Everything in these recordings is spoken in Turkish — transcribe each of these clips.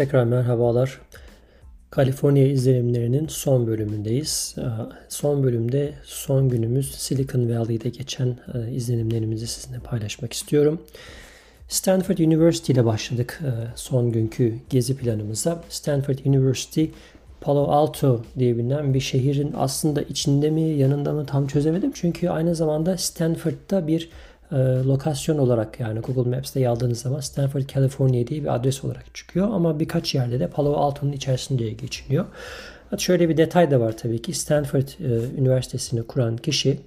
Tekrar merhabalar. Kaliforniya izlenimlerinin son bölümündeyiz. Ee, son bölümde son günümüz Silicon Valley'de geçen e, izlenimlerimizi sizinle paylaşmak istiyorum. Stanford University ile başladık e, son günkü gezi planımıza. Stanford University Palo Alto diye bilinen bir şehrin aslında içinde mi yanında mı tam çözemedim. Çünkü aynı zamanda Stanford'da bir e, lokasyon olarak yani Google Maps'te yazdığınız zaman Stanford, California diye bir adres olarak çıkıyor. Ama birkaç yerde de Palo Alto'nun içerisinde geçiniyor. Şöyle bir detay da var tabii ki. Stanford e, Üniversitesi'ni kuran kişi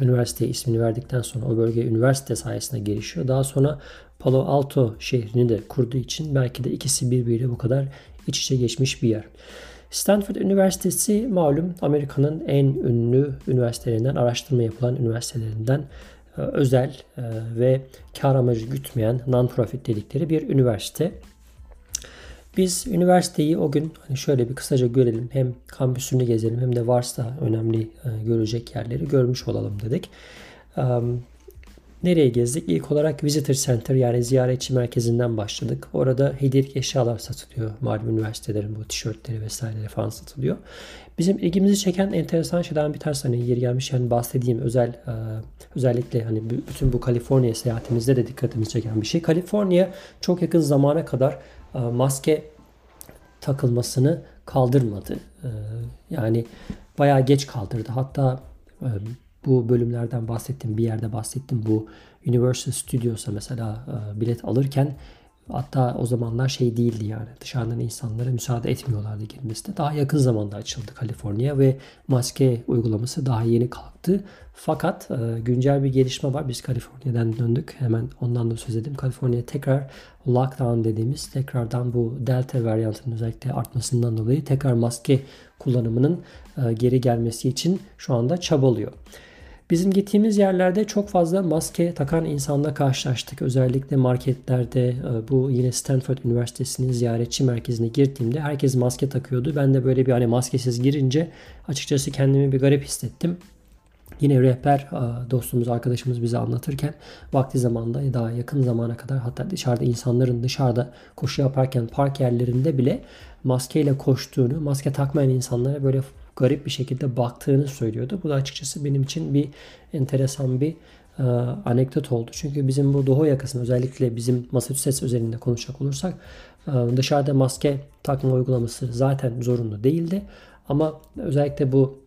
üniversite ismini verdikten sonra o bölge üniversite sayesinde gelişiyor. Daha sonra Palo Alto şehrini de kurduğu için belki de ikisi birbiriyle bu kadar iç içe geçmiş bir yer. Stanford Üniversitesi malum Amerika'nın en ünlü üniversitelerinden, araştırma yapılan üniversitelerinden özel e, ve kar amacı gütmeyen non-profit dedikleri bir üniversite. Biz üniversiteyi o gün hani şöyle bir kısaca görelim. Hem kampüsünü gezelim hem de varsa önemli e, görecek yerleri görmüş olalım dedik. Nereye gezdik? İlk olarak Visitor Center yani ziyaretçi merkezinden başladık. Orada hediyelik eşyalar satılıyor. Malum üniversitelerin bu tişörtleri vesaireleri falan satılıyor. Bizim ilgimizi çeken enteresan şeylerden bir tanesi hani yeri gelmiş yani bahsedeyim özel e, özellikle hani bütün bu Kaliforniya seyahatimizde de dikkatimizi çeken bir şey. Kaliforniya çok yakın zamana kadar e, maske takılmasını kaldırmadı. E, yani bayağı geç kaldırdı. Hatta bu bölümlerden bahsettim. Bir yerde bahsettim. Bu Universal Studios'a mesela e, bilet alırken hatta o zamanlar şey değildi yani. Dışarıdan insanlara müsaade etmiyorlardı girmesine. Daha yakın zamanda açıldı Kaliforniya ve maske uygulaması daha yeni kalktı. Fakat e, güncel bir gelişme var. Biz Kaliforniya'dan döndük. Hemen ondan da söz edeyim. Kaliforniya tekrar lockdown dediğimiz tekrardan bu delta varyantının özellikle artmasından dolayı tekrar maske kullanımının e, geri gelmesi için şu anda çabalıyor. Bizim gittiğimiz yerlerde çok fazla maske takan insanla karşılaştık. Özellikle marketlerde e, bu yine Stanford Üniversitesi'nin ziyaretçi merkezine girdiğimde herkes maske takıyordu. Ben de böyle bir hani maskesiz girince açıkçası kendimi bir garip hissettim. Yine rehber e, dostumuz, arkadaşımız bize anlatırken vakti zamanda daha yakın zamana kadar hatta dışarıda insanların dışarıda koşu yaparken park yerlerinde bile maskeyle koştuğunu, maske takmayan insanlara böyle garip bir şekilde baktığını söylüyordu. Bu da açıkçası benim için bir enteresan bir e, anekdot oldu. Çünkü bizim bu Doğu yakasında özellikle bizim Massachusetts özelinde konuşacak olursak e, dışarıda maske takma uygulaması zaten zorunlu değildi. Ama özellikle bu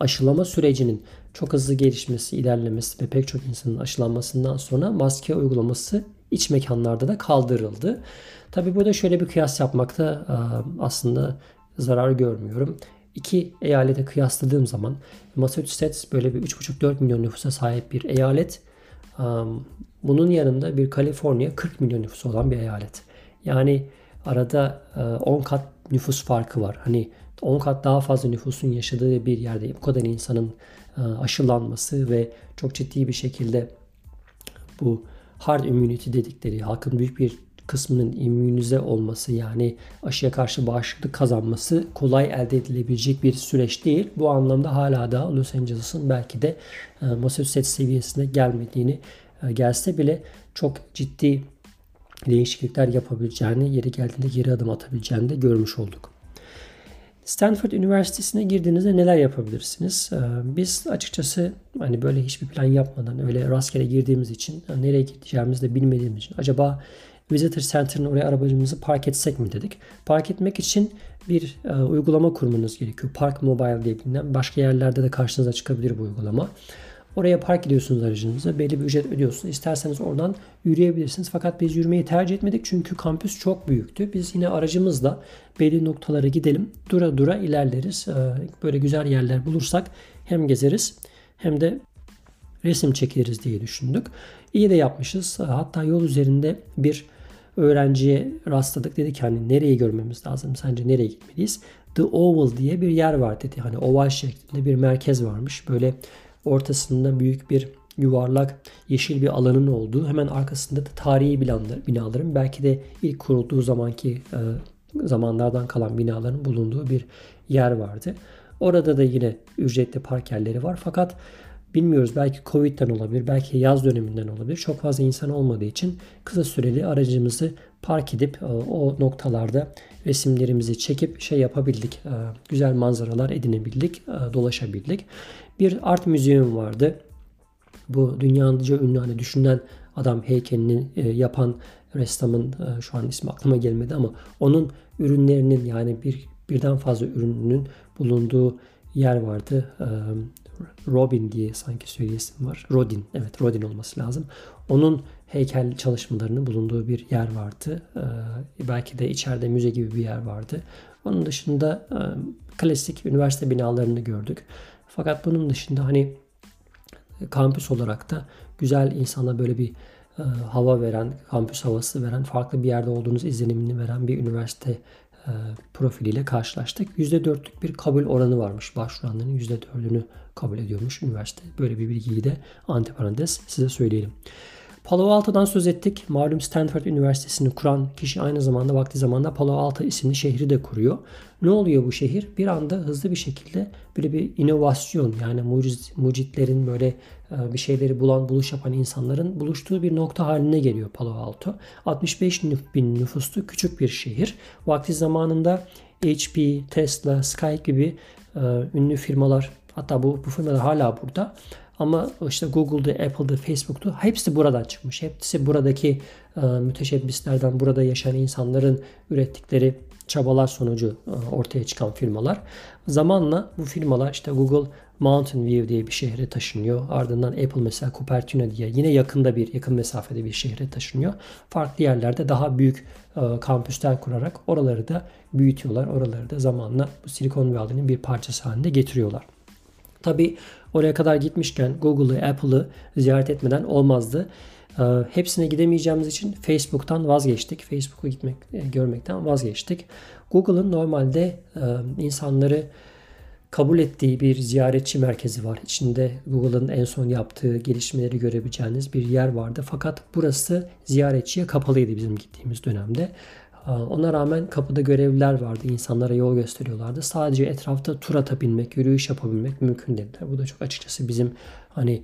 aşılama sürecinin çok hızlı gelişmesi, ilerlemesi ve pek çok insanın aşılanmasından sonra maske uygulaması iç mekanlarda da kaldırıldı. Tabi burada şöyle bir kıyas yapmakta e, aslında zarar görmüyorum iki eyalete kıyasladığım zaman Massachusetts böyle bir 3,5-4 milyon nüfusa sahip bir eyalet. Bunun yanında bir Kaliforniya 40 milyon nüfusu olan bir eyalet. Yani arada 10 kat nüfus farkı var. Hani 10 kat daha fazla nüfusun yaşadığı bir yerde bu kadar insanın aşılanması ve çok ciddi bir şekilde bu hard immunity dedikleri halkın büyük bir kısmının immünize olması yani aşıya karşı bağışıklık kazanması kolay elde edilebilecek bir süreç değil. Bu anlamda hala da Los Angeles'ın belki de e, Massachusetts seviyesine gelmediğini e, gelse bile çok ciddi değişiklikler yapabileceğini, yeri geldiğinde geri adım atabileceğini de görmüş olduk. Stanford Üniversitesi'ne girdiğinizde neler yapabilirsiniz? E, biz açıkçası hani böyle hiçbir plan yapmadan öyle rastgele girdiğimiz için nereye gideceğimizi de bilmediğimiz için acaba Visitor Center'ın oraya arabacımızı park etsek mi dedik. Park etmek için bir e, uygulama kurmanız gerekiyor. Park Mobile diye bilinen başka yerlerde de karşınıza çıkabilir bu uygulama. Oraya park ediyorsunuz aracınızı. Belli bir ücret ödüyorsunuz. İsterseniz oradan yürüyebilirsiniz. Fakat biz yürümeyi tercih etmedik çünkü kampüs çok büyüktü. Biz yine aracımızla belli noktalara gidelim. Dura dura ilerleriz. E, böyle güzel yerler bulursak hem gezeriz hem de resim çekeriz diye düşündük. İyi de yapmışız. Hatta yol üzerinde bir öğrenciye rastladık. Dedi ki hani nereyi görmemiz lazım? Sence nereye gitmeliyiz? The Oval diye bir yer var dedi. Hani oval şeklinde bir merkez varmış. Böyle ortasında büyük bir yuvarlak yeşil bir alanın olduğu hemen arkasında da tarihi binaların belki de ilk kurulduğu zamanki e, zamanlardan kalan binaların bulunduğu bir yer vardı. Orada da yine ücretli park yerleri var fakat Bilmiyoruz belki Covid'den olabilir, belki yaz döneminden olabilir. Çok fazla insan olmadığı için kısa süreli aracımızı park edip o noktalarda resimlerimizi çekip şey yapabildik. Güzel manzaralar edinebildik, dolaşabildik. Bir art müzeyum vardı. Bu dünyaca ünlü hani düşünen adam heykelini yapan ressamın şu an ismi aklıma gelmedi ama onun ürünlerinin yani bir birden fazla ürününün bulunduğu yer vardı. Robin diye sanki söyleyesim var. Rodin. Evet Rodin olması lazım. Onun heykel çalışmalarının bulunduğu bir yer vardı. belki de içeride müze gibi bir yer vardı. Onun dışında klasik üniversite binalarını gördük. Fakat bunun dışında hani kampüs olarak da güzel insana böyle bir hava veren, kampüs havası veren, farklı bir yerde olduğunuz izlenimini veren bir üniversite e, profiliyle karşılaştık. %4'lük bir kabul oranı varmış. Başvuranların %4'ünü kabul ediyormuş üniversite. Böyle bir bilgiyi de antiparantez size söyleyelim. Palo Alto'dan söz ettik. Malum Stanford Üniversitesi'ni kuran kişi aynı zamanda vakti zamanda Palo Alto isimli şehri de kuruyor. Ne oluyor bu şehir? Bir anda hızlı bir şekilde böyle bir inovasyon yani muciz, mucitlerin böyle e, bir şeyleri bulan, buluş yapan insanların buluştuğu bir nokta haline geliyor Palo Alto. 65 bin nüfuslu küçük bir şehir. Vakti zamanında HP, Tesla, Skype gibi e, ünlü firmalar hatta bu, bu firmalar hala burada ama işte Google'da, Apple'da, Facebook'ta hepsi buradan çıkmış. Hepsi buradaki e, müteşebbislerden, burada yaşayan insanların ürettikleri çabalar sonucu e, ortaya çıkan firmalar. Zamanla bu firmalar işte Google Mountain View diye bir şehre taşınıyor. Ardından Apple mesela Cupertino diye yine yakında bir yakın mesafede bir şehre taşınıyor. Farklı yerlerde daha büyük e, kampüsler kurarak oraları da büyütüyorlar. Oraları da zamanla bu Silicon Valley'nin bir parçası haline getiriyorlar. Tabi oraya kadar gitmişken Google'ı, Apple'ı ziyaret etmeden olmazdı. Ee, hepsine gidemeyeceğimiz için Facebook'tan vazgeçtik. Facebook'u gitmek, e, görmekten vazgeçtik. Google'ın normalde e, insanları kabul ettiği bir ziyaretçi merkezi var. İçinde Google'ın en son yaptığı gelişmeleri görebileceğiniz bir yer vardı. Fakat burası ziyaretçiye kapalıydı bizim gittiğimiz dönemde. Ona rağmen kapıda görevliler vardı. İnsanlara yol gösteriyorlardı. Sadece etrafta tur atabilmek, yürüyüş yapabilmek mümkün dediler. Bu da çok açıkçası bizim hani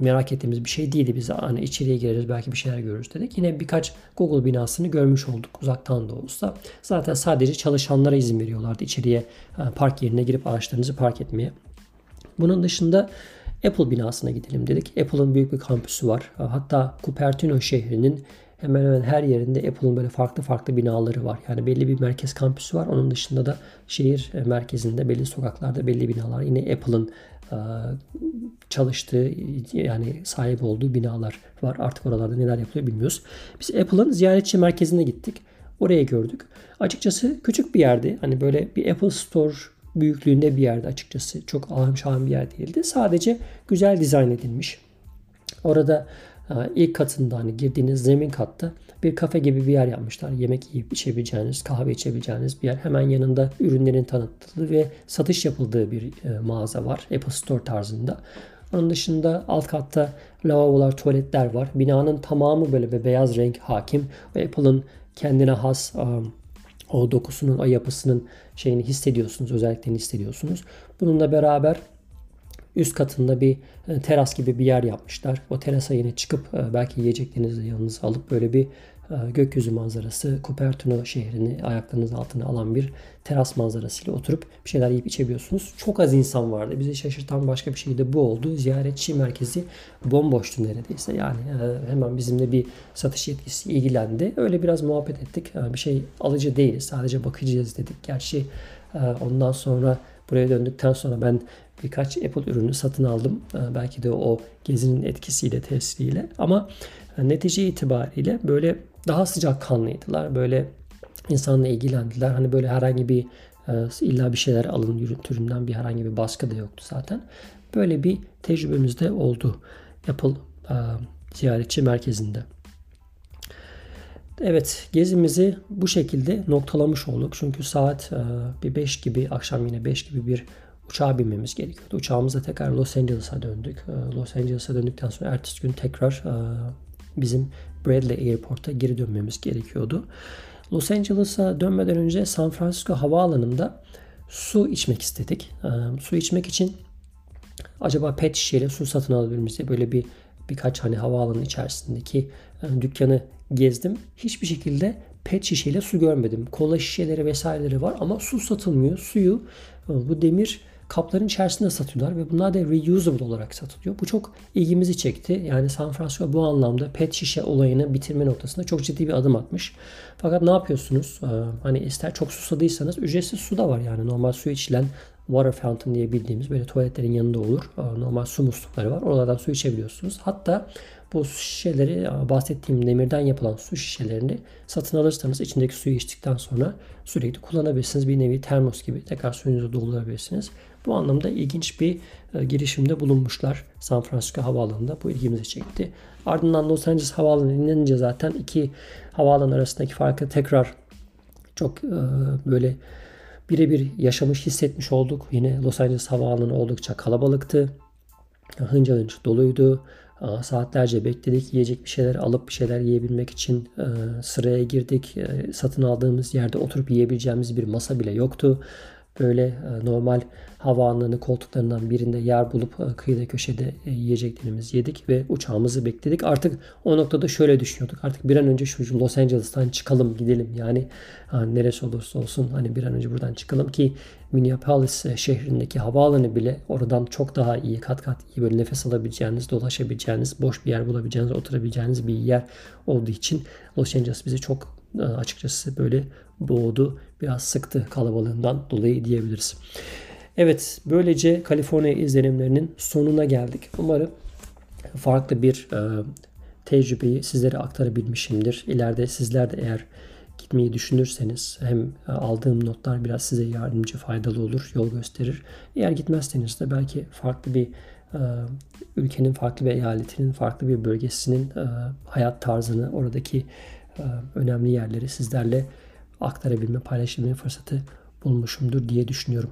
merak ettiğimiz bir şey değildi. Biz hani içeriye gireriz belki bir şeyler görürüz dedik. Yine birkaç Google binasını görmüş olduk uzaktan da olsa. Zaten sadece çalışanlara izin veriyorlardı içeriye park yerine girip araçlarınızı park etmeye. Bunun dışında Apple binasına gidelim dedik. Apple'ın büyük bir kampüsü var. Hatta Cupertino şehrinin hemen hemen her yerinde Apple'ın böyle farklı farklı binaları var. Yani belli bir merkez kampüsü var. Onun dışında da şehir e, merkezinde belli sokaklarda belli binalar. Yine Apple'ın e, çalıştığı yani sahip olduğu binalar var. Artık oralarda neler yapılıyor bilmiyoruz. Biz Apple'ın ziyaretçi merkezine gittik. Oraya gördük. Açıkçası küçük bir yerdi. Hani böyle bir Apple Store büyüklüğünde bir yerde açıkçası. Çok ahım şahım bir yer değildi. Sadece güzel dizayn edilmiş. Orada ilk katında hani girdiğiniz zemin katta bir kafe gibi bir yer yapmışlar. Yemek yiyip içebileceğiniz, kahve içebileceğiniz bir yer. Hemen yanında ürünlerin tanıtıldığı ve satış yapıldığı bir e, mağaza var. Apple Store tarzında. Onun dışında alt katta lavabolar, tuvaletler var. Binanın tamamı böyle bir beyaz renk hakim. Apple'ın kendine has um, o dokusunun, o yapısının şeyini hissediyorsunuz, özelliklerini hissediyorsunuz. Bununla beraber Üst katında bir e, teras gibi bir yer yapmışlar. O terasa yine çıkıp e, belki yiyeceklerinizi yanınıza alıp böyle bir e, gökyüzü manzarası, Cupertino şehrini ayaklarınızın altına alan bir teras manzarasıyla oturup bir şeyler yiyip içebiliyorsunuz. Çok az insan vardı. Bizi şaşırtan başka bir şey de bu oldu. Ziyaretçi merkezi bomboştu neredeyse. Yani hemen bizimle bir satış yetkisi ilgilendi. Öyle biraz muhabbet ettik. Bir şey alıcı değiliz. Sadece bakacağız dedik. Gerçi ondan sonra buraya döndükten sonra ben birkaç Apple ürünü satın aldım. Ee, belki de o gezinin etkisiyle, tesiriyle. Ama e, netice itibariyle böyle daha sıcak kanlıydılar. Böyle insanla ilgilendiler. Hani böyle herhangi bir e, illa bir şeyler alın ürün türünden bir herhangi bir baskı da yoktu zaten. Böyle bir tecrübemiz de oldu Apple e, ziyaretçi merkezinde. Evet gezimizi bu şekilde noktalamış olduk. Çünkü saat bir 5 gibi akşam yine 5 gibi bir uçağa binmemiz gerekiyordu. Uçağımızla tekrar Los Angeles'a döndük. Ee, Los Angeles'a döndükten sonra ertesi gün tekrar e, bizim Bradley Airport'a geri dönmemiz gerekiyordu. Los Angeles'a dönmeden önce San Francisco havaalanında su içmek istedik. Su içmek için acaba pet şişeyle su satın alabilir miyiz diye böyle bir birkaç hani havaalanı içerisindeki e, dükkanı gezdim. Hiçbir şekilde pet şişeyle su görmedim. Kola şişeleri vesaireleri var ama su satılmıyor. Suyu e, bu demir kapların içerisinde satıyorlar ve bunlar da reusable olarak satılıyor. Bu çok ilgimizi çekti. Yani San Francisco bu anlamda pet şişe olayını bitirme noktasında çok ciddi bir adım atmış. Fakat ne yapıyorsunuz? Ee, hani ister çok susadıysanız ücretsiz su da var yani normal su içilen water fountain diye bildiğimiz böyle tuvaletlerin yanında olur. Ee, normal su muslukları var. Oralardan su içebiliyorsunuz. Hatta bu su şişeleri bahsettiğim demirden yapılan su şişelerini satın alırsanız içindeki suyu içtikten sonra sürekli kullanabilirsiniz. Bir nevi termos gibi tekrar suyunuzu doldurabilirsiniz. Bu anlamda ilginç bir e, girişimde bulunmuşlar San Francisco Havaalanı'nda. Bu ilgimizi çekti. Ardından Los Angeles Havaalanı inince zaten iki havaalanı arasındaki farkı tekrar çok e, böyle birebir yaşamış hissetmiş olduk. Yine Los Angeles Havaalanı oldukça kalabalıktı. Hınca hınç doluydu. Saatlerce bekledik. Yiyecek bir şeyler alıp bir şeyler yiyebilmek için e, sıraya girdik. E, satın aldığımız yerde oturup yiyebileceğimiz bir masa bile yoktu böyle e, normal havaalanı koltuklarından birinde yer bulup e, kıyıda köşede e, yiyeceklerimizi yedik ve uçağımızı bekledik. Artık o noktada şöyle düşünüyorduk. Artık bir an önce şu Los Angeles'tan çıkalım gidelim. Yani neresi olursa olsun hani bir an önce buradan çıkalım ki Minneapolis şehrindeki havaalanı bile oradan çok daha iyi kat kat iyi böyle nefes alabileceğiniz, dolaşabileceğiniz, boş bir yer bulabileceğiniz, oturabileceğiniz bir yer olduğu için Los Angeles bizi çok açıkçası böyle boğdu, biraz sıktı kalabalığından dolayı diyebiliriz. Evet, böylece Kaliforniya izlenimlerinin sonuna geldik. Umarım farklı bir e, tecrübeyi sizlere aktarabilmişimdir. İleride sizler de eğer gitmeyi düşünürseniz hem e, aldığım notlar biraz size yardımcı, faydalı olur, yol gösterir. Eğer gitmezseniz de belki farklı bir e, ülkenin farklı bir eyaletinin, farklı bir bölgesinin e, hayat tarzını, oradaki önemli yerleri sizlerle aktarabilme, paylaşabilme fırsatı bulmuşumdur diye düşünüyorum.